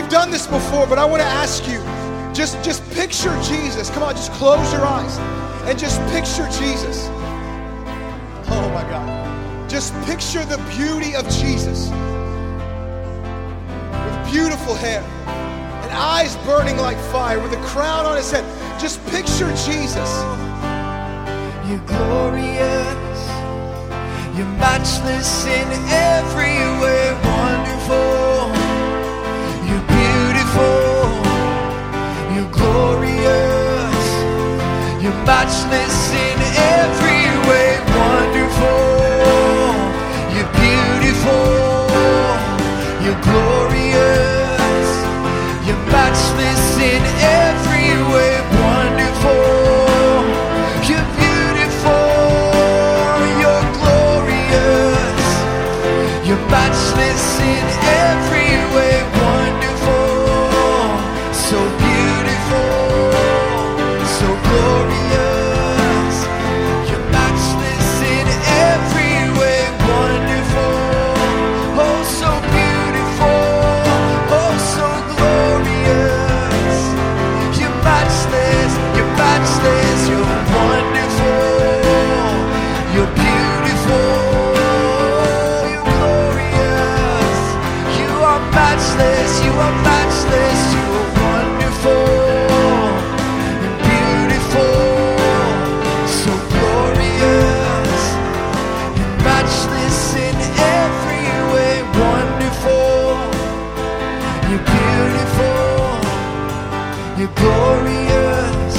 we've done this before, but I want to ask you just, just picture Jesus. Come on, just close your eyes and just picture Jesus. Oh my God. Just picture the beauty of Jesus with beautiful hair and eyes burning like fire with a crown on his head. Just picture Jesus. You're glorious. You're matchless in every way. Every way. Matchless. You are matchless. You are wonderful and beautiful. So glorious and matchless in every way. Wonderful. You're beautiful. You're glorious.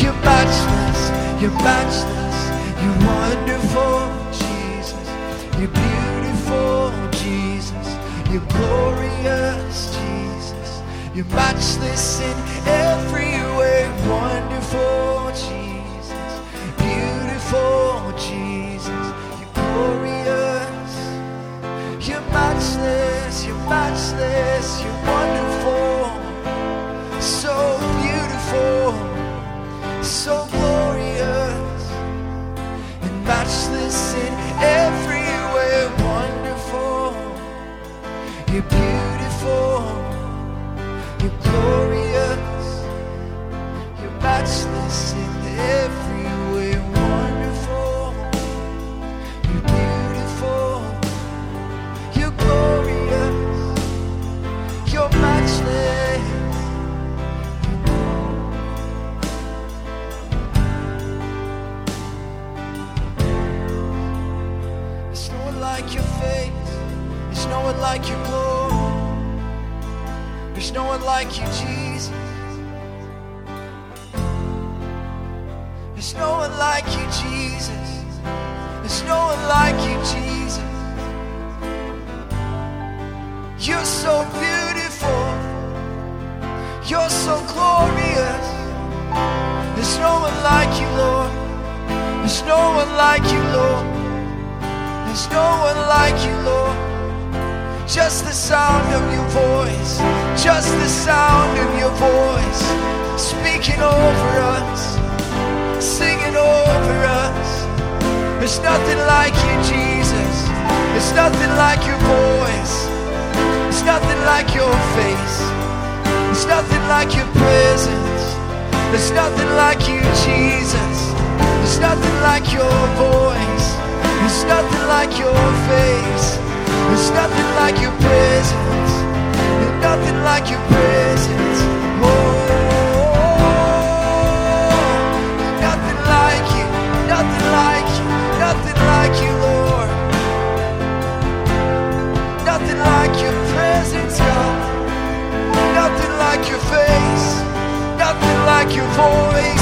You're matchless. You're matchless. You're wonderful, Jesus. You're beautiful. You're glorious, Jesus. You're matchless in every way. Wonderful, Jesus. Beautiful, Jesus. You're glorious. You're matchless. You're matchless. You're. You're beautiful, you're glorious, you're matchless in every way. Wonderful, you're beautiful, you're glorious, you're matchless. There's no one like your like your glory. There's no one like you, Jesus. There's no one like you, Jesus. There's no one like you, Jesus. You're so beautiful. You're so glorious. There's no one like you, Lord. There's no one like you, Lord. There's no one like you, Lord. Just the sound of your voice, just the sound of your voice, speaking over us, singing over us. There's nothing like you, Jesus. There's nothing like your voice. There's nothing like your face. There's nothing like your presence. There's nothing like you, Jesus. There's nothing like your voice. There's nothing like your face. Nothing like your presence. Nothing like your presence. Oh, nothing like you. Nothing like you. Nothing like you, Lord. Nothing like your presence, God. Nothing like your face. Nothing like your voice,